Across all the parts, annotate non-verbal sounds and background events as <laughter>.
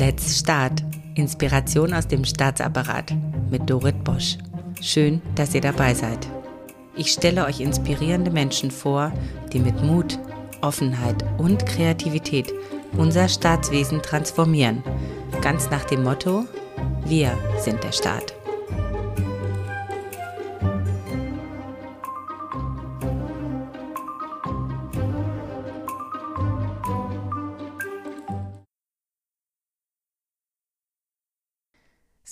Let's Start. Inspiration aus dem Staatsapparat mit Dorit Bosch. Schön, dass ihr dabei seid. Ich stelle euch inspirierende Menschen vor, die mit Mut, Offenheit und Kreativität unser Staatswesen transformieren. Ganz nach dem Motto, wir sind der Staat.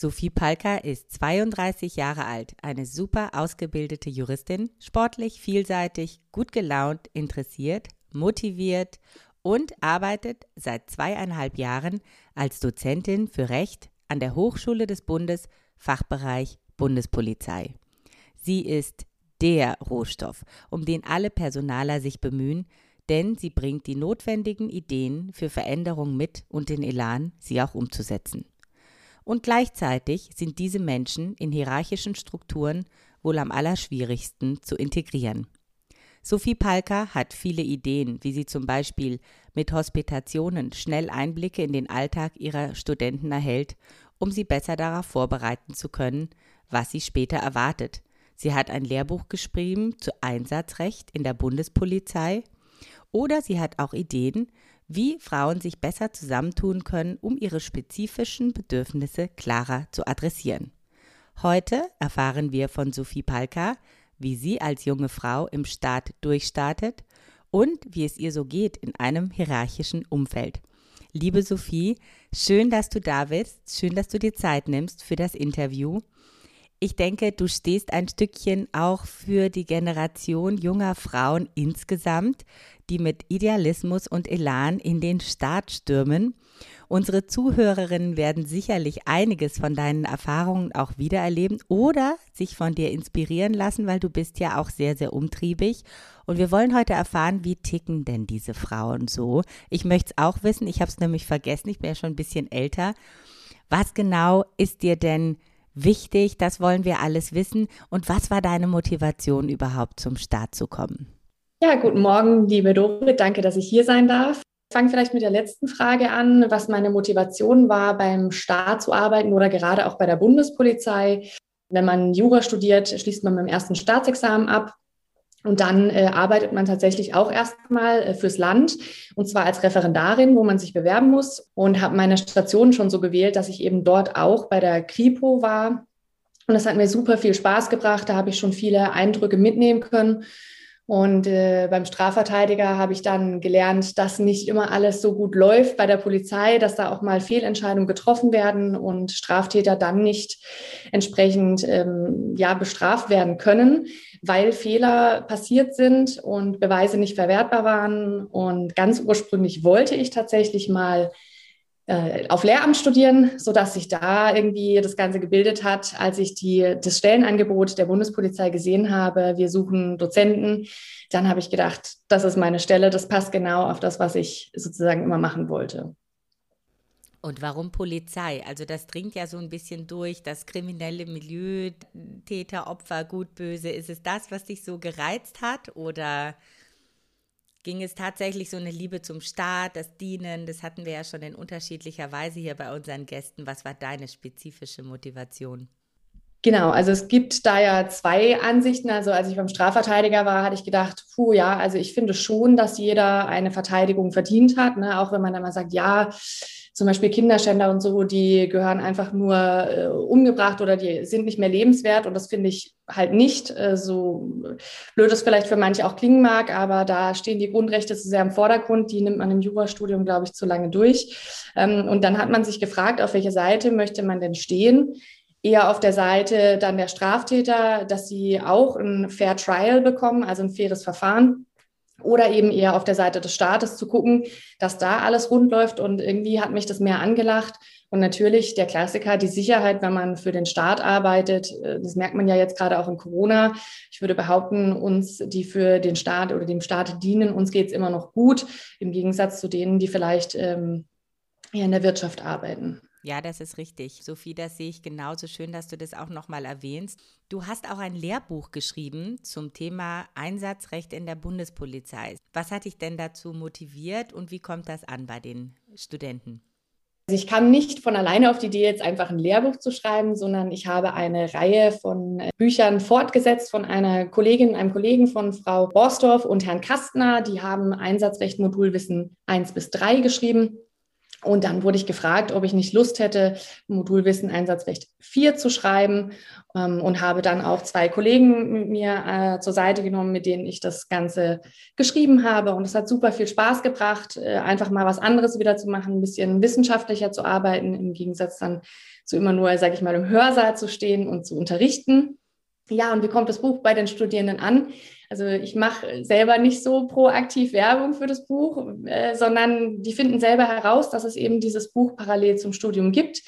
Sophie Palka ist 32 Jahre alt, eine super ausgebildete Juristin, sportlich, vielseitig, gut gelaunt, interessiert, motiviert und arbeitet seit zweieinhalb Jahren als Dozentin für Recht an der Hochschule des Bundes, Fachbereich Bundespolizei. Sie ist der Rohstoff, um den alle Personaler sich bemühen, denn sie bringt die notwendigen Ideen für Veränderung mit und den Elan, sie auch umzusetzen. Und gleichzeitig sind diese Menschen in hierarchischen Strukturen wohl am allerschwierigsten zu integrieren. Sophie Palka hat viele Ideen, wie sie zum Beispiel mit Hospitationen schnell Einblicke in den Alltag ihrer Studenten erhält, um sie besser darauf vorbereiten zu können, was sie später erwartet. Sie hat ein Lehrbuch geschrieben zu Einsatzrecht in der Bundespolizei oder sie hat auch Ideen, wie Frauen sich besser zusammentun können, um ihre spezifischen Bedürfnisse klarer zu adressieren. Heute erfahren wir von Sophie Palka, wie sie als junge Frau im Staat durchstartet und wie es ihr so geht in einem hierarchischen Umfeld. Liebe Sophie, schön, dass du da bist, schön, dass du dir Zeit nimmst für das Interview. Ich denke, du stehst ein Stückchen auch für die Generation junger Frauen insgesamt, die mit Idealismus und Elan in den Staat stürmen. Unsere Zuhörerinnen werden sicherlich einiges von deinen Erfahrungen auch wiedererleben oder sich von dir inspirieren lassen, weil du bist ja auch sehr, sehr umtriebig. Und wir wollen heute erfahren, wie ticken denn diese Frauen so. Ich möchte es auch wissen, ich habe es nämlich vergessen, ich bin ja schon ein bisschen älter. Was genau ist dir denn wichtig? Das wollen wir alles wissen. Und was war deine Motivation überhaupt zum Start zu kommen? Ja, guten Morgen, liebe Dorit. Danke, dass ich hier sein darf. Ich fange vielleicht mit der letzten Frage an, was meine Motivation war, beim Staat zu arbeiten oder gerade auch bei der Bundespolizei. Wenn man Jura studiert, schließt man mit dem ersten Staatsexamen ab. Und dann äh, arbeitet man tatsächlich auch erstmal äh, fürs Land und zwar als Referendarin, wo man sich bewerben muss. Und habe meine Station schon so gewählt, dass ich eben dort auch bei der Kripo war. Und das hat mir super viel Spaß gebracht. Da habe ich schon viele Eindrücke mitnehmen können und äh, beim Strafverteidiger habe ich dann gelernt, dass nicht immer alles so gut läuft bei der Polizei, dass da auch mal Fehlentscheidungen getroffen werden und Straftäter dann nicht entsprechend ähm, ja, bestraft werden können, weil Fehler passiert sind und Beweise nicht verwertbar waren. Und ganz ursprünglich wollte ich tatsächlich mal auf Lehramt studieren, so dass sich da irgendwie das Ganze gebildet hat, als ich die, das Stellenangebot der Bundespolizei gesehen habe. Wir suchen Dozenten. Dann habe ich gedacht, das ist meine Stelle. Das passt genau auf das, was ich sozusagen immer machen wollte. Und warum Polizei? Also das dringt ja so ein bisschen durch, das kriminelle Milieu, Täter, Opfer, gut, böse. Ist es das, was dich so gereizt hat oder ging es tatsächlich so eine Liebe zum Staat, das Dienen, das hatten wir ja schon in unterschiedlicher Weise hier bei unseren Gästen. Was war deine spezifische Motivation? Genau, also es gibt da ja zwei Ansichten. Also als ich beim Strafverteidiger war, hatte ich gedacht, puh, ja, also ich finde schon, dass jeder eine Verteidigung verdient hat, ne? auch wenn man dann mal sagt, ja, zum Beispiel Kinderschänder und so, die gehören einfach nur äh, umgebracht oder die sind nicht mehr lebenswert. Und das finde ich halt nicht. Äh, so blöd es vielleicht für manche auch klingen mag, aber da stehen die Grundrechte zu sehr im Vordergrund. Die nimmt man im Jurastudium, glaube ich, zu lange durch. Ähm, und dann hat man sich gefragt, auf welche Seite möchte man denn stehen? Eher auf der Seite dann der Straftäter, dass sie auch ein Fair Trial bekommen, also ein faires Verfahren oder eben eher auf der Seite des Staates zu gucken, dass da alles rund läuft. Und irgendwie hat mich das mehr angelacht. Und natürlich der Klassiker, die Sicherheit, wenn man für den Staat arbeitet. Äh, das merkt man ja jetzt gerade auch in Corona. Ich würde behaupten, uns, die für den Staat oder dem Staat dienen, uns geht es immer noch gut, im Gegensatz zu denen, die vielleicht ähm, eher in der Wirtschaft arbeiten. Ja, das ist richtig. Sophie, das sehe ich genauso schön, dass du das auch nochmal erwähnst. Du hast auch ein Lehrbuch geschrieben zum Thema Einsatzrecht in der Bundespolizei. Was hat dich denn dazu motiviert und wie kommt das an bei den Studenten? Also ich kam nicht von alleine auf die Idee, jetzt einfach ein Lehrbuch zu schreiben, sondern ich habe eine Reihe von äh, Büchern fortgesetzt von einer Kollegin, einem Kollegen von Frau Borsdorf und Herrn Kastner. Die haben Einsatzrecht Modulwissen 1 bis 3 geschrieben. Und dann wurde ich gefragt, ob ich nicht Lust hätte, Modulwissen Einsatzrecht 4 zu schreiben ähm, und habe dann auch zwei Kollegen mit mir äh, zur Seite genommen, mit denen ich das Ganze geschrieben habe. Und es hat super viel Spaß gebracht, äh, einfach mal was anderes wieder zu machen, ein bisschen wissenschaftlicher zu arbeiten, im Gegensatz dann zu immer nur, sage ich mal, im Hörsaal zu stehen und zu unterrichten. Ja, und wie kommt das Buch bei den Studierenden an? Also ich mache selber nicht so proaktiv Werbung für das Buch, äh, sondern die finden selber heraus, dass es eben dieses Buch parallel zum Studium gibt,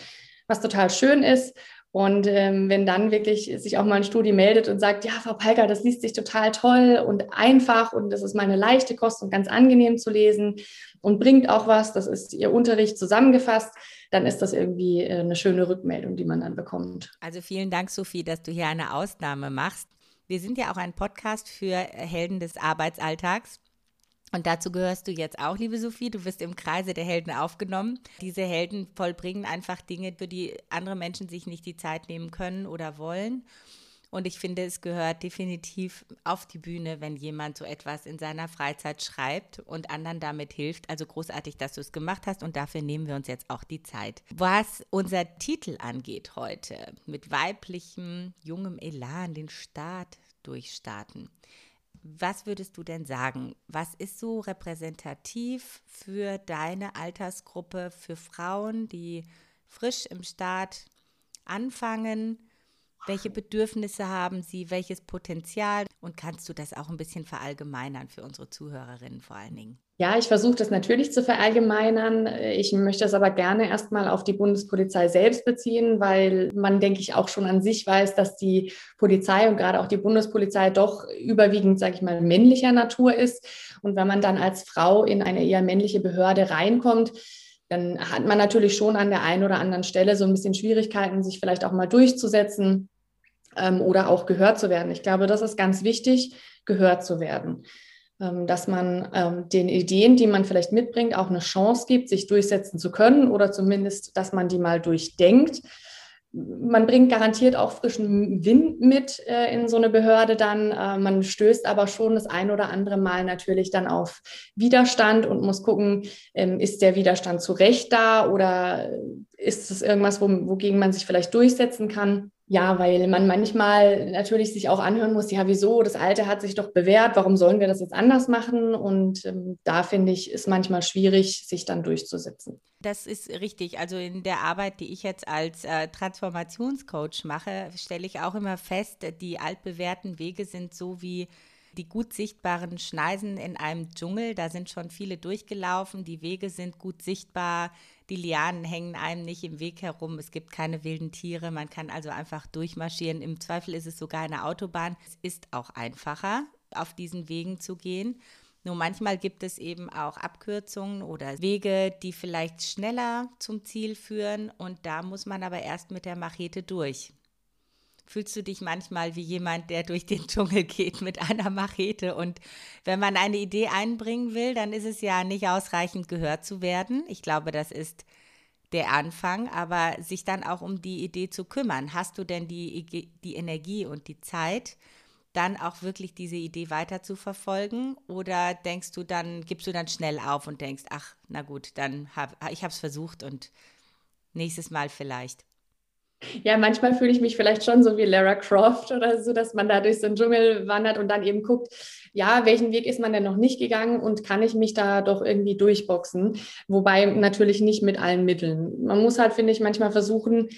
was total schön ist. Und ähm, wenn dann wirklich sich auch mal ein Studi meldet und sagt, ja, Frau Palker, das liest sich total toll und einfach und das ist meine leichte Kost und ganz angenehm zu lesen und bringt auch was, das ist Ihr Unterricht zusammengefasst, dann ist das irgendwie äh, eine schöne Rückmeldung, die man dann bekommt. Also vielen Dank, Sophie, dass du hier eine Ausnahme machst. Wir sind ja auch ein Podcast für Helden des Arbeitsalltags. Und dazu gehörst du jetzt auch, liebe Sophie. Du wirst im Kreise der Helden aufgenommen. Diese Helden vollbringen einfach Dinge, für die andere Menschen sich nicht die Zeit nehmen können oder wollen. Und ich finde, es gehört definitiv auf die Bühne, wenn jemand so etwas in seiner Freizeit schreibt und anderen damit hilft. Also großartig, dass du es gemacht hast und dafür nehmen wir uns jetzt auch die Zeit. Was unser Titel angeht heute, mit weiblichem, jungem Elan den Start durchstarten. Was würdest du denn sagen? Was ist so repräsentativ für deine Altersgruppe, für Frauen, die frisch im Staat anfangen? Welche Bedürfnisse haben sie? Welches Potenzial? Und kannst du das auch ein bisschen verallgemeinern für unsere Zuhörerinnen vor allen Dingen? Ja, ich versuche das natürlich zu verallgemeinern. Ich möchte es aber gerne erstmal auf die Bundespolizei selbst beziehen, weil man, denke ich, auch schon an sich weiß, dass die Polizei und gerade auch die Bundespolizei doch überwiegend, sage ich mal, männlicher Natur ist. Und wenn man dann als Frau in eine eher männliche Behörde reinkommt, dann hat man natürlich schon an der einen oder anderen Stelle so ein bisschen Schwierigkeiten, sich vielleicht auch mal durchzusetzen ähm, oder auch gehört zu werden. Ich glaube, das ist ganz wichtig, gehört zu werden. Ähm, dass man ähm, den Ideen, die man vielleicht mitbringt, auch eine Chance gibt, sich durchsetzen zu können oder zumindest, dass man die mal durchdenkt man bringt garantiert auch frischen Wind mit äh, in so eine Behörde dann. Äh, man stößt aber schon das ein oder andere Mal natürlich dann auf Widerstand und muss gucken, ähm, ist der Widerstand zu Recht da oder ist es irgendwas, wo, wogegen man sich vielleicht durchsetzen kann? Ja, weil man manchmal natürlich sich auch anhören muss, ja, wieso, das Alte hat sich doch bewährt, warum sollen wir das jetzt anders machen? Und ähm, da finde ich, ist manchmal schwierig, sich dann durchzusetzen. Das ist richtig. Also in der Arbeit, die ich jetzt als äh, Transformationscoach mache, stelle ich auch immer fest, die altbewährten Wege sind so wie die gut sichtbaren Schneisen in einem Dschungel. Da sind schon viele durchgelaufen. Die Wege sind gut sichtbar. Die Lianen hängen einem nicht im Weg herum. Es gibt keine wilden Tiere. Man kann also einfach durchmarschieren. Im Zweifel ist es sogar eine Autobahn. Es ist auch einfacher, auf diesen Wegen zu gehen. Nur manchmal gibt es eben auch Abkürzungen oder Wege, die vielleicht schneller zum Ziel führen. Und da muss man aber erst mit der Machete durch. Fühlst du dich manchmal wie jemand, der durch den Dschungel geht mit einer Machete? Und wenn man eine Idee einbringen will, dann ist es ja nicht ausreichend gehört zu werden. Ich glaube, das ist der Anfang, aber sich dann auch um die Idee zu kümmern. Hast du denn die, die Energie und die Zeit, dann auch wirklich diese Idee weiter zu verfolgen? Oder denkst du dann, gibst du dann schnell auf und denkst, ach, na gut, dann habe ich habe es versucht und nächstes Mal vielleicht? Ja, manchmal fühle ich mich vielleicht schon so wie Lara Croft oder so, dass man da durch so einen Dschungel wandert und dann eben guckt, ja, welchen Weg ist man denn noch nicht gegangen und kann ich mich da doch irgendwie durchboxen? Wobei natürlich nicht mit allen Mitteln. Man muss halt, finde ich, manchmal versuchen,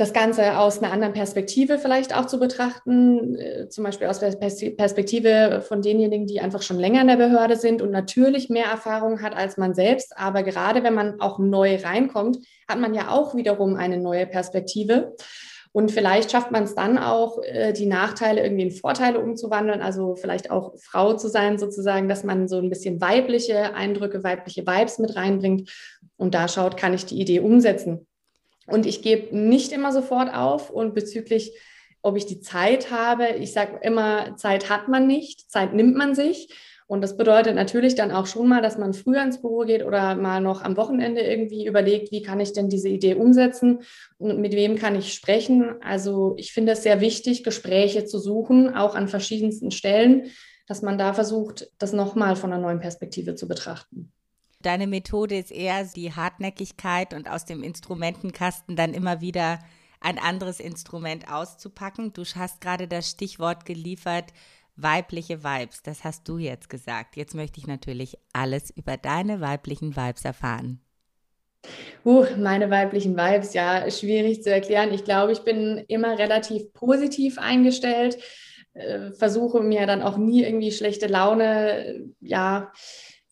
das Ganze aus einer anderen Perspektive vielleicht auch zu betrachten, äh, zum Beispiel aus der Perspektive von denjenigen, die einfach schon länger in der Behörde sind und natürlich mehr Erfahrung hat als man selbst. Aber gerade wenn man auch neu reinkommt, hat man ja auch wiederum eine neue Perspektive. Und vielleicht schafft man es dann auch, äh, die Nachteile irgendwie in Vorteile umzuwandeln, also vielleicht auch Frau zu sein, sozusagen, dass man so ein bisschen weibliche Eindrücke, weibliche Vibes mit reinbringt und da schaut, kann ich die Idee umsetzen. Und ich gebe nicht immer sofort auf. Und bezüglich, ob ich die Zeit habe, ich sage immer, Zeit hat man nicht, Zeit nimmt man sich. Und das bedeutet natürlich dann auch schon mal, dass man früher ins Büro geht oder mal noch am Wochenende irgendwie überlegt, wie kann ich denn diese Idee umsetzen und mit wem kann ich sprechen. Also ich finde es sehr wichtig, Gespräche zu suchen, auch an verschiedensten Stellen, dass man da versucht, das nochmal von einer neuen Perspektive zu betrachten. Deine Methode ist eher die Hartnäckigkeit und aus dem Instrumentenkasten dann immer wieder ein anderes Instrument auszupacken. Du hast gerade das Stichwort geliefert, weibliche Vibes, das hast du jetzt gesagt. Jetzt möchte ich natürlich alles über deine weiblichen Vibes erfahren. Uh, meine weiblichen Vibes, ja, schwierig zu erklären. Ich glaube, ich bin immer relativ positiv eingestellt, äh, versuche mir dann auch nie irgendwie schlechte Laune, ja, ähm,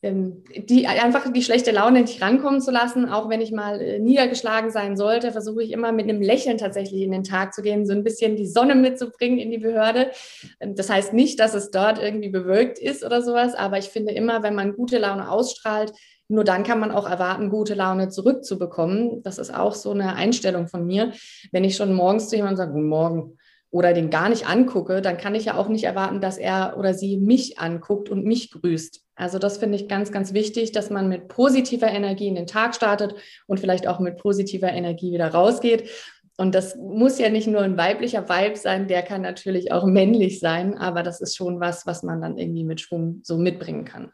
die einfach die schlechte Laune nicht rankommen zu lassen, auch wenn ich mal äh, niedergeschlagen sein sollte, versuche ich immer mit einem Lächeln tatsächlich in den Tag zu gehen, so ein bisschen die Sonne mitzubringen in die Behörde. Ähm, das heißt nicht, dass es dort irgendwie bewölkt ist oder sowas, aber ich finde immer, wenn man gute Laune ausstrahlt, nur dann kann man auch erwarten, gute Laune zurückzubekommen. Das ist auch so eine Einstellung von mir. Wenn ich schon morgens zu jemandem sage, guten Morgen, oder den gar nicht angucke, dann kann ich ja auch nicht erwarten, dass er oder sie mich anguckt und mich grüßt. Also das finde ich ganz, ganz wichtig, dass man mit positiver Energie in den Tag startet und vielleicht auch mit positiver Energie wieder rausgeht. Und das muss ja nicht nur ein weiblicher Vibe sein, der kann natürlich auch männlich sein, aber das ist schon was, was man dann irgendwie mit Schwung so mitbringen kann.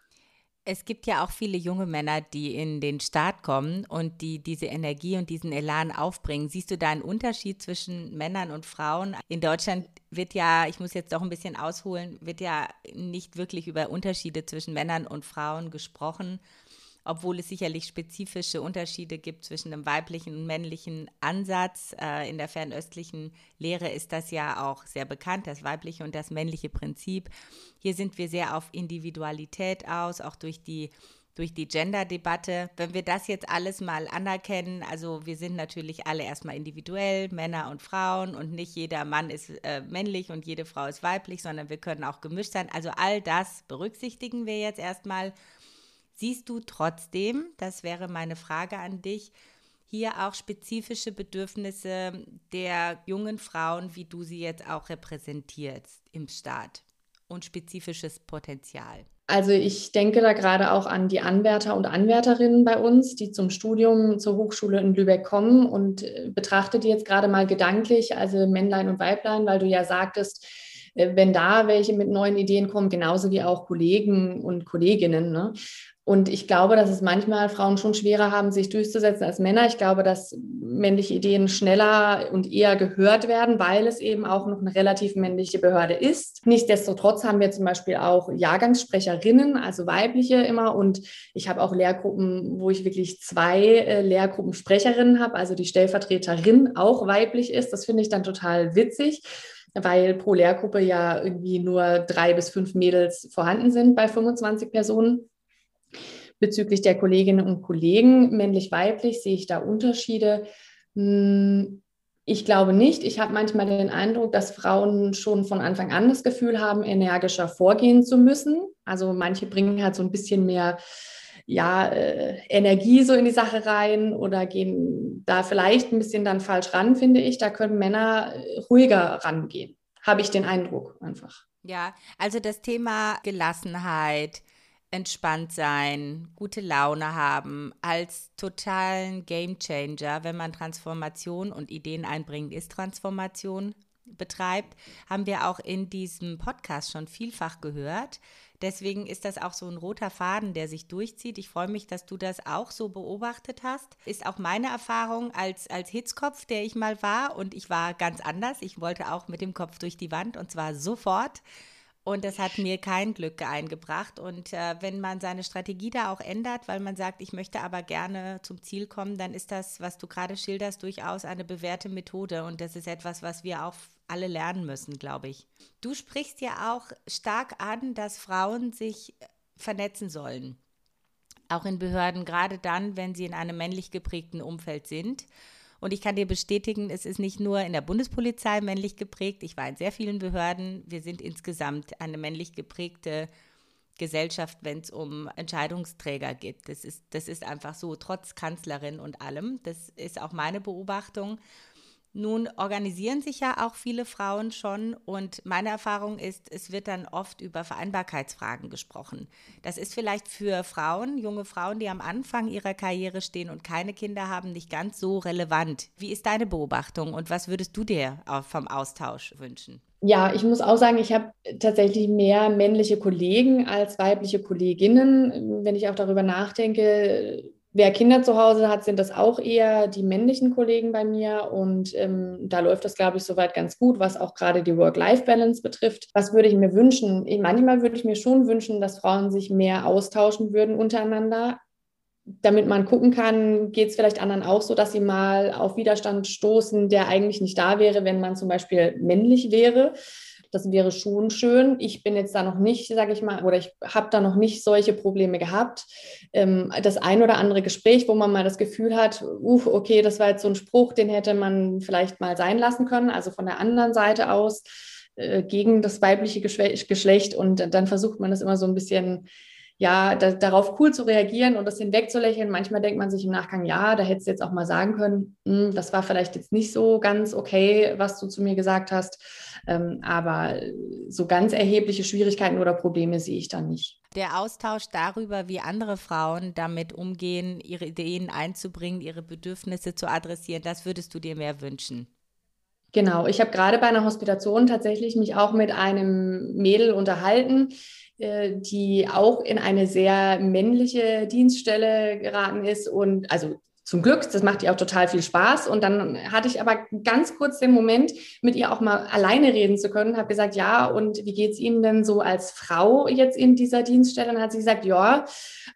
Es gibt ja auch viele junge Männer, die in den Staat kommen und die diese Energie und diesen Elan aufbringen. Siehst du da einen Unterschied zwischen Männern und Frauen? In Deutschland wird ja, ich muss jetzt doch ein bisschen ausholen, wird ja nicht wirklich über Unterschiede zwischen Männern und Frauen gesprochen obwohl es sicherlich spezifische Unterschiede gibt zwischen dem weiblichen und männlichen Ansatz. Äh, in der fernöstlichen Lehre ist das ja auch sehr bekannt, das weibliche und das männliche Prinzip. Hier sind wir sehr auf Individualität aus, auch durch die durch die Gender-Debatte. Wenn wir das jetzt alles mal anerkennen, also wir sind natürlich alle erstmal individuell, Männer und Frauen und nicht jeder Mann ist äh, männlich und jede Frau ist weiblich, sondern wir können auch gemischt sein. Also all das berücksichtigen wir jetzt erstmal Siehst du trotzdem, das wäre meine Frage an dich, hier auch spezifische Bedürfnisse der jungen Frauen, wie du sie jetzt auch repräsentierst im Staat und spezifisches Potenzial? Also ich denke da gerade auch an die Anwärter und Anwärterinnen bei uns, die zum Studium zur Hochschule in Lübeck kommen und äh, betrachte die jetzt gerade mal gedanklich, also Männlein und Weiblein, weil du ja sagtest, wenn da welche mit neuen Ideen kommen, genauso wie auch Kollegen und Kolleginnen. Ne? Und ich glaube, dass es manchmal Frauen schon schwerer haben, sich durchzusetzen als Männer. Ich glaube, dass männliche Ideen schneller und eher gehört werden, weil es eben auch noch eine relativ männliche Behörde ist. Nichtsdestotrotz haben wir zum Beispiel auch Jahrgangssprecherinnen, also weibliche immer. Und ich habe auch Lehrgruppen, wo ich wirklich zwei äh, Lehrgruppensprecherinnen habe, also die Stellvertreterin auch weiblich ist. Das finde ich dann total witzig weil pro Lehrgruppe ja irgendwie nur drei bis fünf Mädels vorhanden sind bei 25 Personen. Bezüglich der Kolleginnen und Kollegen, männlich-weiblich, sehe ich da Unterschiede. Hm, ich glaube nicht. Ich habe manchmal den Eindruck, dass Frauen schon von Anfang an das Gefühl haben, energischer vorgehen zu müssen. Also manche bringen halt so ein bisschen mehr ja, äh, Energie so in die Sache rein oder gehen da vielleicht ein bisschen dann falsch ran, finde ich. Da können Männer äh, ruhiger rangehen, habe ich den Eindruck einfach. Ja, also das Thema Gelassenheit, entspannt sein, gute Laune haben, als totalen Gamechanger, wenn man Transformation und Ideen einbringt, ist Transformation betreibt, haben wir auch in diesem Podcast schon vielfach gehört. Deswegen ist das auch so ein roter Faden, der sich durchzieht. Ich freue mich, dass du das auch so beobachtet hast. Ist auch meine Erfahrung als, als Hitzkopf, der ich mal war. Und ich war ganz anders. Ich wollte auch mit dem Kopf durch die Wand und zwar sofort. Und das hat mir kein Glück eingebracht. Und äh, wenn man seine Strategie da auch ändert, weil man sagt, ich möchte aber gerne zum Ziel kommen, dann ist das, was du gerade schilderst, durchaus eine bewährte Methode. Und das ist etwas, was wir auch alle lernen müssen, glaube ich. Du sprichst ja auch stark an, dass Frauen sich äh, vernetzen sollen. Auch in Behörden, gerade dann, wenn sie in einem männlich geprägten Umfeld sind. Und ich kann dir bestätigen, es ist nicht nur in der Bundespolizei männlich geprägt. Ich war in sehr vielen Behörden. Wir sind insgesamt eine männlich geprägte Gesellschaft, wenn es um Entscheidungsträger geht. Das ist, das ist einfach so, trotz Kanzlerin und allem. Das ist auch meine Beobachtung. Nun organisieren sich ja auch viele Frauen schon und meine Erfahrung ist, es wird dann oft über Vereinbarkeitsfragen gesprochen. Das ist vielleicht für Frauen, junge Frauen, die am Anfang ihrer Karriere stehen und keine Kinder haben, nicht ganz so relevant. Wie ist deine Beobachtung und was würdest du dir vom Austausch wünschen? Ja, ich muss auch sagen, ich habe tatsächlich mehr männliche Kollegen als weibliche Kolleginnen. Wenn ich auch darüber nachdenke, Wer Kinder zu Hause hat, sind das auch eher die männlichen Kollegen bei mir. Und ähm, da läuft das, glaube ich, soweit ganz gut, was auch gerade die Work-Life-Balance betrifft. Was würde ich mir wünschen? Ich, manchmal würde ich mir schon wünschen, dass Frauen sich mehr austauschen würden untereinander, damit man gucken kann, geht es vielleicht anderen auch so, dass sie mal auf Widerstand stoßen, der eigentlich nicht da wäre, wenn man zum Beispiel männlich wäre. Das wäre schon schön. Ich bin jetzt da noch nicht, sage ich mal, oder ich habe da noch nicht solche Probleme gehabt. Ähm, das ein oder andere Gespräch, wo man mal das Gefühl hat, uh, okay, das war jetzt so ein Spruch, den hätte man vielleicht mal sein lassen können, also von der anderen Seite aus äh, gegen das weibliche Geschlecht. Und dann versucht man das immer so ein bisschen ja, da, darauf cool zu reagieren und das hinwegzulächeln. Manchmal denkt man sich im Nachgang, ja, da hättest du jetzt auch mal sagen können, hm, das war vielleicht jetzt nicht so ganz okay, was du zu mir gesagt hast. Ähm, aber so ganz erhebliche Schwierigkeiten oder Probleme sehe ich da nicht. Der Austausch darüber, wie andere Frauen damit umgehen, ihre Ideen einzubringen, ihre Bedürfnisse zu adressieren, das würdest du dir mehr wünschen. Genau, ich habe gerade bei einer Hospitation tatsächlich mich auch mit einem Mädel unterhalten, die auch in eine sehr männliche Dienststelle geraten ist und also zum Glück, das macht ihr auch total viel Spaß. Und dann hatte ich aber ganz kurz den Moment, mit ihr auch mal alleine reden zu können, habe gesagt, ja, und wie geht es Ihnen denn so als Frau jetzt in dieser Dienststelle? Und dann hat sie gesagt, ja,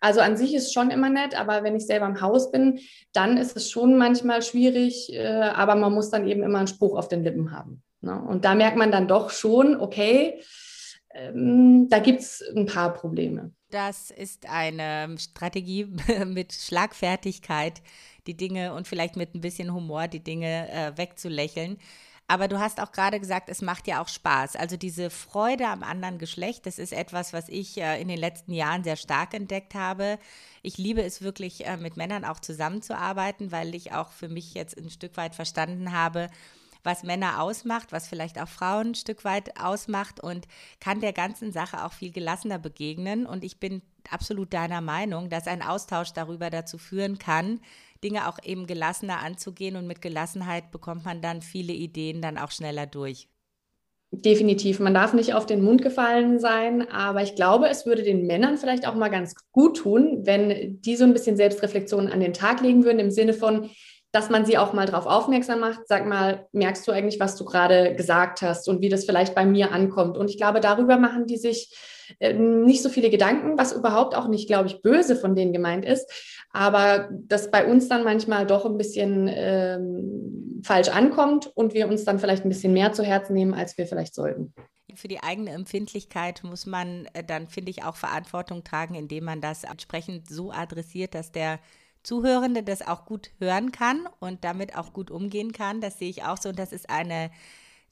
also an sich ist schon immer nett, aber wenn ich selber im Haus bin, dann ist es schon manchmal schwierig, äh, aber man muss dann eben immer einen Spruch auf den Lippen haben. Ne? Und da merkt man dann doch schon, okay, ähm, da gibt es ein paar Probleme. Das ist eine Strategie <laughs> mit Schlagfertigkeit, die Dinge und vielleicht mit ein bisschen Humor die Dinge äh, wegzulächeln. Aber du hast auch gerade gesagt, es macht ja auch Spaß. Also diese Freude am anderen Geschlecht, das ist etwas, was ich äh, in den letzten Jahren sehr stark entdeckt habe. Ich liebe es wirklich, äh, mit Männern auch zusammenzuarbeiten, weil ich auch für mich jetzt ein Stück weit verstanden habe, was Männer ausmacht, was vielleicht auch Frauen ein Stück weit ausmacht und kann der ganzen Sache auch viel gelassener begegnen. Und ich bin absolut deiner Meinung, dass ein Austausch darüber dazu führen kann, Dinge auch eben gelassener anzugehen und mit Gelassenheit bekommt man dann viele Ideen dann auch schneller durch. Definitiv. Man darf nicht auf den Mund gefallen sein, aber ich glaube, es würde den Männern vielleicht auch mal ganz gut tun, wenn die so ein bisschen Selbstreflexion an den Tag legen würden, im Sinne von, dass man sie auch mal darauf aufmerksam macht. Sag mal, merkst du eigentlich, was du gerade gesagt hast und wie das vielleicht bei mir ankommt? Und ich glaube, darüber machen die sich äh, nicht so viele Gedanken, was überhaupt auch nicht, glaube ich, böse von denen gemeint ist, aber das bei uns dann manchmal doch ein bisschen ähm, falsch ankommt und wir uns dann vielleicht ein bisschen mehr zu Herzen nehmen, als wir vielleicht sollten für die eigene Empfindlichkeit muss man äh, dann, finde ich, auch Verantwortung tragen, indem man das entsprechend so adressiert, dass der Zuhörende das auch gut hören kann und damit auch gut umgehen kann. Das sehe ich auch so und das ist eine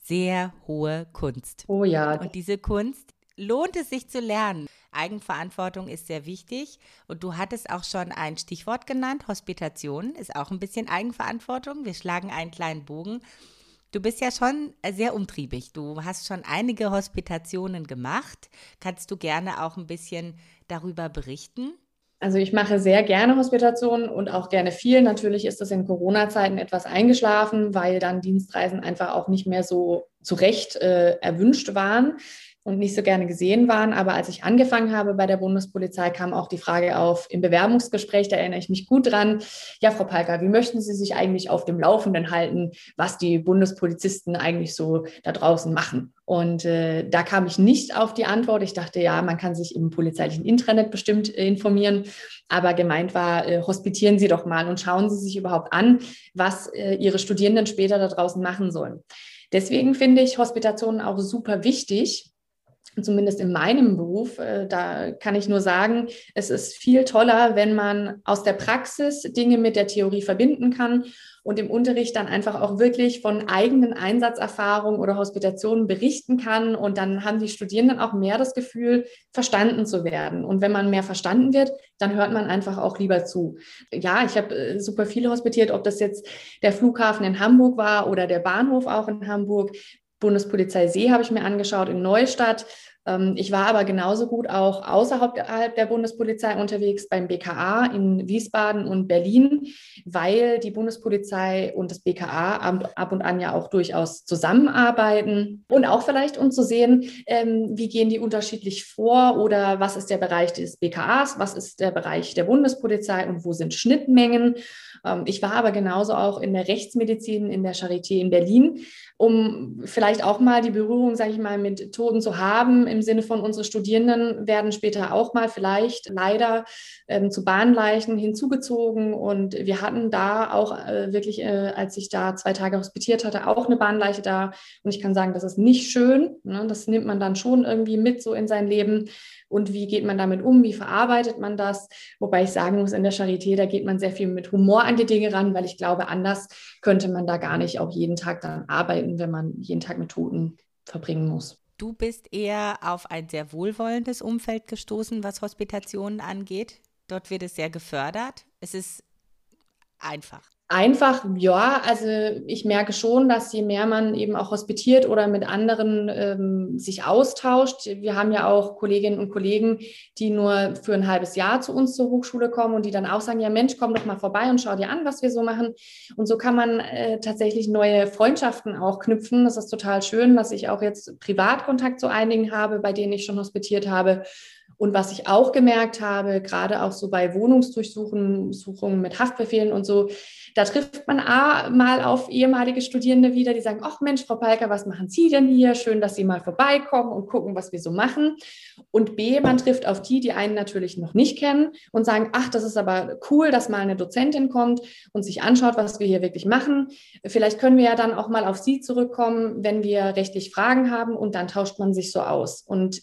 sehr hohe Kunst. Oh ja. Und diese Kunst lohnt es sich zu lernen. Eigenverantwortung ist sehr wichtig und du hattest auch schon ein Stichwort genannt, Hospitation ist auch ein bisschen Eigenverantwortung. Wir schlagen einen kleinen Bogen. Du bist ja schon sehr umtriebig. Du hast schon einige Hospitationen gemacht. Kannst du gerne auch ein bisschen darüber berichten? Also ich mache sehr gerne Hospitationen und auch gerne viel. Natürlich ist das in Corona-Zeiten etwas eingeschlafen, weil dann Dienstreisen einfach auch nicht mehr so zu Recht äh, erwünscht waren und nicht so gerne gesehen waren. Aber als ich angefangen habe bei der Bundespolizei, kam auch die Frage auf im Bewerbungsgespräch, da erinnere ich mich gut dran. Ja, Frau Palka, wie möchten Sie sich eigentlich auf dem Laufenden halten, was die Bundespolizisten eigentlich so da draußen machen? Und äh, da kam ich nicht auf die Antwort. Ich dachte, ja, man kann sich im polizeilichen Intranet bestimmt äh, informieren. Aber gemeint war, äh, hospitieren Sie doch mal und schauen Sie sich überhaupt an, was äh, Ihre Studierenden später da draußen machen sollen. Deswegen finde ich Hospitationen auch super wichtig, zumindest in meinem Beruf, äh, da kann ich nur sagen, es ist viel toller, wenn man aus der Praxis Dinge mit der Theorie verbinden kann und im Unterricht dann einfach auch wirklich von eigenen Einsatzerfahrungen oder Hospitationen berichten kann. Und dann haben die Studierenden auch mehr das Gefühl, verstanden zu werden. Und wenn man mehr verstanden wird, dann hört man einfach auch lieber zu. Ja, ich habe äh, super viele hospitiert, ob das jetzt der Flughafen in Hamburg war oder der Bahnhof auch in Hamburg. Bundespolizei See habe ich mir angeschaut in Neustadt. Ähm, ich war aber genauso gut auch außerhalb der Bundespolizei unterwegs beim BKA in Wiesbaden und Berlin, weil die Bundespolizei und das BKA ab und an ja auch durchaus zusammenarbeiten. Und auch vielleicht, um zu sehen, ähm, wie gehen die unterschiedlich vor oder was ist der Bereich des BKAs, was ist der Bereich der Bundespolizei und wo sind Schnittmengen. Ähm, ich war aber genauso auch in der Rechtsmedizin in der Charité in Berlin, um vielleicht auch mal die Berührung, sage ich mal, mit Toten zu haben, im Sinne von unsere Studierenden werden später auch mal vielleicht leider ähm, zu Bahnleichen hinzugezogen. Und wir hatten da auch äh, wirklich, äh, als ich da zwei Tage hospitiert hatte, auch eine Bahnleiche da. Und ich kann sagen, das ist nicht schön. Ne? Das nimmt man dann schon irgendwie mit so in sein Leben und wie geht man damit um, wie verarbeitet man das. Wobei ich sagen muss, in der Charité, da geht man sehr viel mit Humor an die Dinge ran, weil ich glaube, anders könnte man da gar nicht auch jeden Tag dann arbeiten, wenn man jeden Tag mit Toten verbringen muss. Du bist eher auf ein sehr wohlwollendes Umfeld gestoßen, was Hospitationen angeht. Dort wird es sehr gefördert. Es ist einfach. Einfach, ja, also ich merke schon, dass je mehr man eben auch hospitiert oder mit anderen ähm, sich austauscht, wir haben ja auch Kolleginnen und Kollegen, die nur für ein halbes Jahr zu uns zur Hochschule kommen und die dann auch sagen, ja Mensch, komm doch mal vorbei und schau dir an, was wir so machen. Und so kann man äh, tatsächlich neue Freundschaften auch knüpfen. Das ist total schön, dass ich auch jetzt Privatkontakt zu einigen habe, bei denen ich schon hospitiert habe und was ich auch gemerkt habe, gerade auch so bei Wohnungsdurchsuchungen mit Haftbefehlen und so, da trifft man A, mal auf ehemalige Studierende wieder, die sagen, ach Mensch, Frau Palker, was machen Sie denn hier? Schön, dass Sie mal vorbeikommen und gucken, was wir so machen. Und B, man trifft auf die, die einen natürlich noch nicht kennen und sagen, ach, das ist aber cool, dass mal eine Dozentin kommt und sich anschaut, was wir hier wirklich machen. Vielleicht können wir ja dann auch mal auf Sie zurückkommen, wenn wir rechtlich Fragen haben und dann tauscht man sich so aus. Und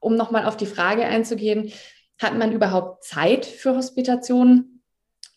um nochmal auf die Frage einzugehen, hat man überhaupt Zeit für Hospitationen?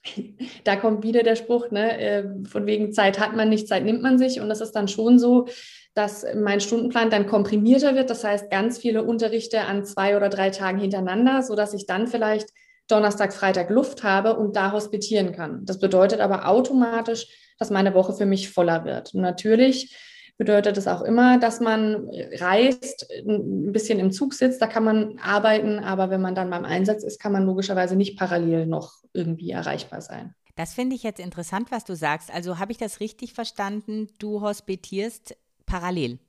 <laughs> da kommt wieder der Spruch, ne, äh, von wegen Zeit hat man nicht, Zeit nimmt man sich. Und das ist dann schon so, dass mein Stundenplan dann komprimierter wird. Das heißt, ganz viele Unterrichte an zwei oder drei Tagen hintereinander, sodass ich dann vielleicht Donnerstag, Freitag Luft habe und da hospitieren kann. Das bedeutet aber automatisch, dass meine Woche für mich voller wird. Und natürlich bedeutet es auch immer, dass man reist, ein bisschen im Zug sitzt, da kann man arbeiten, aber wenn man dann beim Einsatz ist, kann man logischerweise nicht parallel noch irgendwie erreichbar sein. Das finde ich jetzt interessant, was du sagst. Also habe ich das richtig verstanden? Du hospitierst parallel.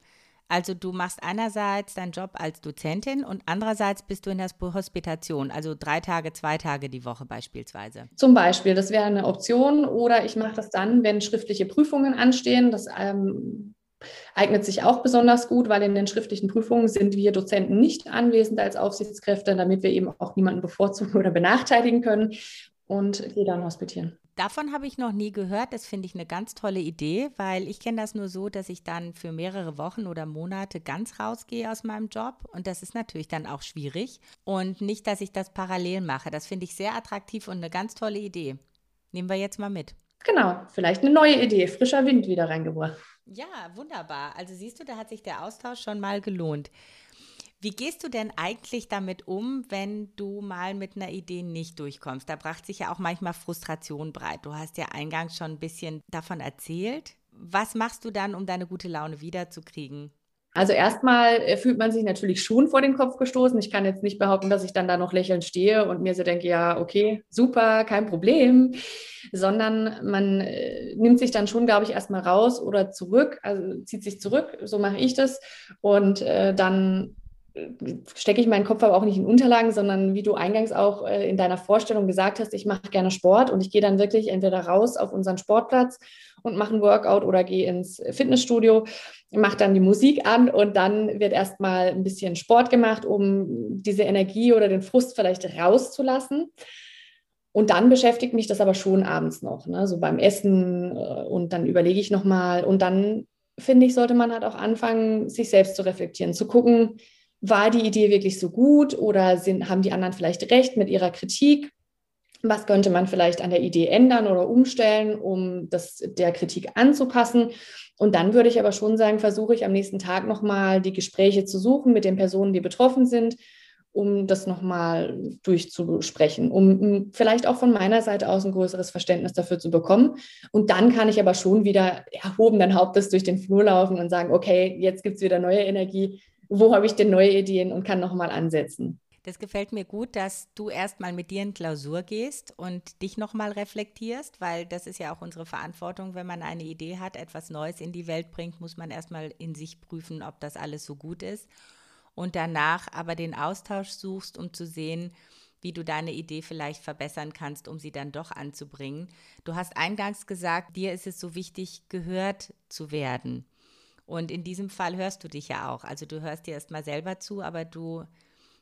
Also du machst einerseits deinen Job als Dozentin und andererseits bist du in der Hospitation, also drei Tage, zwei Tage die Woche beispielsweise. Zum Beispiel, das wäre eine Option. Oder ich mache das dann, wenn schriftliche Prüfungen anstehen. Das ähm, eignet sich auch besonders gut, weil in den schriftlichen Prüfungen sind wir Dozenten nicht anwesend als Aufsichtskräfte, damit wir eben auch niemanden bevorzugen <laughs> oder benachteiligen können und gehe dann hospitieren. Davon habe ich noch nie gehört. Das finde ich eine ganz tolle Idee, weil ich kenne das nur so, dass ich dann für mehrere Wochen oder Monate ganz rausgehe aus meinem Job. Und das ist natürlich dann auch schwierig. Und nicht, dass ich das parallel mache. Das finde ich sehr attraktiv und eine ganz tolle Idee. Nehmen wir jetzt mal mit. Genau, vielleicht eine neue Idee, frischer Wind wieder reingebracht. Ja, wunderbar. Also siehst du, da hat sich der Austausch schon mal gelohnt. Wie gehst du denn eigentlich damit um, wenn du mal mit einer Idee nicht durchkommst? Da bracht sich ja auch manchmal Frustration breit. Du hast ja eingangs schon ein bisschen davon erzählt. Was machst du dann, um deine gute Laune wiederzukriegen? Also erstmal äh, fühlt man sich natürlich schon vor den Kopf gestoßen. Ich kann jetzt nicht behaupten, dass ich dann da noch lächelnd stehe und mir so denke, ja, okay, super, kein Problem, sondern man äh, nimmt sich dann schon, glaube ich, erstmal raus oder zurück, also zieht sich zurück, so mache ich das und äh, dann stecke ich meinen Kopf aber auch nicht in Unterlagen, sondern wie du eingangs auch äh, in deiner Vorstellung gesagt hast, ich mache gerne Sport und ich gehe dann wirklich entweder raus auf unseren Sportplatz und mache ein Workout oder gehe ins Fitnessstudio, mache dann die Musik an und dann wird erstmal ein bisschen Sport gemacht, um diese Energie oder den Frust vielleicht rauszulassen. Und dann beschäftigt mich das aber schon abends noch, ne? so beim Essen äh, und dann überlege ich nochmal und dann finde ich, sollte man halt auch anfangen, sich selbst zu reflektieren, zu gucken, war die Idee wirklich so gut oder sind, haben die anderen vielleicht recht mit ihrer Kritik? Was könnte man vielleicht an der Idee ändern oder umstellen, um das der Kritik anzupassen? Und dann würde ich aber schon sagen, versuche ich am nächsten Tag nochmal die Gespräche zu suchen mit den Personen, die betroffen sind, um das nochmal durchzusprechen, um vielleicht auch von meiner Seite aus ein größeres Verständnis dafür zu bekommen. Und dann kann ich aber schon wieder erhobenen Hauptes durch den Flur laufen und sagen, okay, jetzt gibt es wieder neue Energie, wo habe ich denn neue Ideen und kann nochmal ansetzen. Das gefällt mir gut, dass du erstmal mit dir in Klausur gehst und dich nochmal reflektierst, weil das ist ja auch unsere Verantwortung, wenn man eine Idee hat, etwas Neues in die Welt bringt, muss man erstmal in sich prüfen, ob das alles so gut ist. Und danach aber den Austausch suchst, um zu sehen, wie du deine Idee vielleicht verbessern kannst, um sie dann doch anzubringen. Du hast eingangs gesagt, dir ist es so wichtig, gehört zu werden. Und in diesem Fall hörst du dich ja auch. Also du hörst dir erstmal selber zu, aber du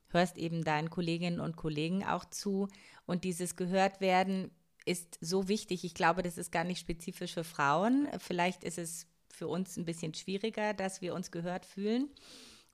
hörst eben deinen Kolleginnen und Kollegen auch zu. Und dieses gehört werden ist so wichtig. Ich glaube, das ist gar nicht spezifisch für Frauen. Vielleicht ist es für uns ein bisschen schwieriger, dass wir uns gehört fühlen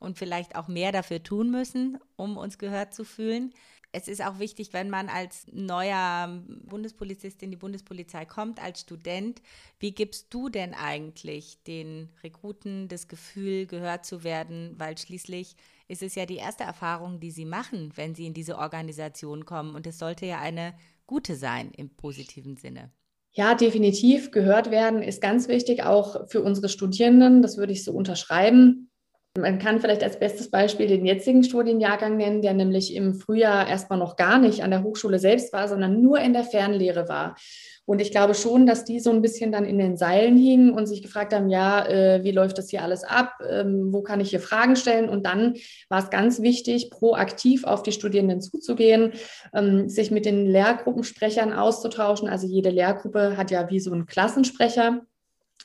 und vielleicht auch mehr dafür tun müssen, um uns gehört zu fühlen es ist auch wichtig, wenn man als neuer Bundespolizist in die Bundespolizei kommt, als Student, wie gibst du denn eigentlich den Rekruten das Gefühl, gehört zu werden? Weil schließlich ist es ja die erste Erfahrung, die sie machen, wenn sie in diese Organisation kommen. Und es sollte ja eine gute sein im positiven Sinne. Ja, definitiv. Gehört werden ist ganz wichtig, auch für unsere Studierenden. Das würde ich so unterschreiben. Man kann vielleicht als bestes Beispiel den jetzigen Studienjahrgang nennen, der nämlich im Frühjahr erstmal noch gar nicht an der Hochschule selbst war, sondern nur in der Fernlehre war. Und ich glaube schon, dass die so ein bisschen dann in den Seilen hingen und sich gefragt haben, ja, äh, wie läuft das hier alles ab? Ähm, wo kann ich hier Fragen stellen? Und dann war es ganz wichtig, proaktiv auf die Studierenden zuzugehen, ähm, sich mit den Lehrgruppensprechern auszutauschen. Also jede Lehrgruppe hat ja wie so einen Klassensprecher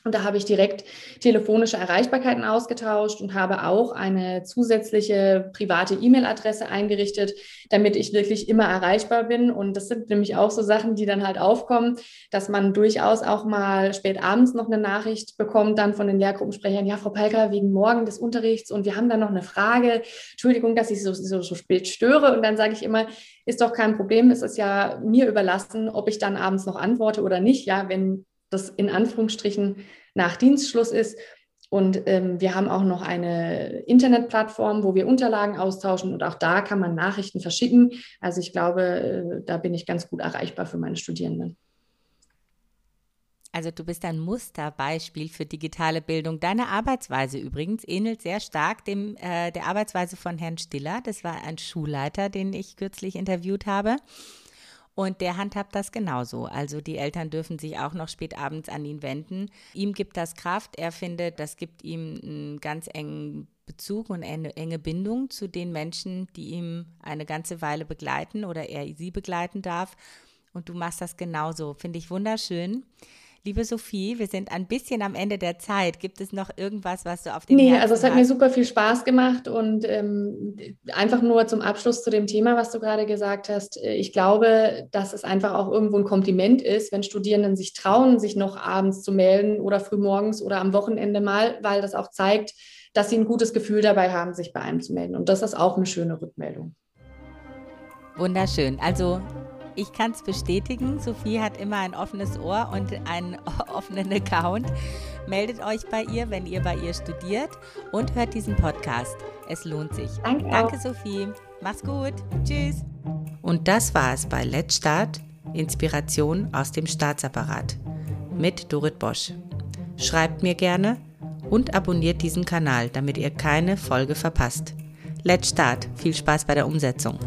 und da habe ich direkt telefonische Erreichbarkeiten ausgetauscht und habe auch eine zusätzliche private E-Mail-Adresse eingerichtet, damit ich wirklich immer erreichbar bin. Und das sind nämlich auch so Sachen, die dann halt aufkommen, dass man durchaus auch mal spät abends noch eine Nachricht bekommt, dann von den Lehrgruppensprechern, ja, Frau Palker, wegen morgen des Unterrichts und wir haben dann noch eine Frage. Entschuldigung, dass ich so, so, so spät störe. Und dann sage ich immer, ist doch kein Problem. Es ist ja mir überlassen, ob ich dann abends noch antworte oder nicht. Ja, wenn das in Anführungsstrichen nach Dienstschluss ist. Und ähm, wir haben auch noch eine Internetplattform, wo wir Unterlagen austauschen und auch da kann man Nachrichten verschicken. Also ich glaube, äh, da bin ich ganz gut erreichbar für meine Studierenden. Also du bist ein Musterbeispiel für digitale Bildung. Deine Arbeitsweise übrigens ähnelt sehr stark dem äh, der Arbeitsweise von Herrn Stiller. Das war ein Schulleiter, den ich kürzlich interviewt habe. Und der handhabt das genauso. Also die Eltern dürfen sich auch noch spät abends an ihn wenden. Ihm gibt das Kraft. Er findet, das gibt ihm einen ganz engen Bezug und eine enge Bindung zu den Menschen, die ihm eine ganze Weile begleiten oder er sie begleiten darf. Und du machst das genauso. Finde ich wunderschön. Liebe Sophie, wir sind ein bisschen am Ende der Zeit. Gibt es noch irgendwas, was du auf dem Nee, Herzen also es hat hast? mir super viel Spaß gemacht und ähm, einfach nur zum Abschluss zu dem Thema, was du gerade gesagt hast. Äh, ich glaube, dass es einfach auch irgendwo ein Kompliment ist, wenn Studierenden sich trauen, sich noch abends zu melden oder frühmorgens oder am Wochenende mal, weil das auch zeigt, dass sie ein gutes Gefühl dabei haben, sich bei einem zu melden. Und das ist auch eine schöne Rückmeldung. Wunderschön. Also ich kann es bestätigen, Sophie hat immer ein offenes Ohr und einen <laughs> offenen Account. Meldet euch bei ihr, wenn ihr bei ihr studiert und hört diesen Podcast. Es lohnt sich. Danke, Danke Sophie. Mach's gut. Tschüss. Und das war es bei Let's Start, Inspiration aus dem Staatsapparat mit Dorit Bosch. Schreibt mir gerne und abonniert diesen Kanal, damit ihr keine Folge verpasst. Let's Start. Viel Spaß bei der Umsetzung.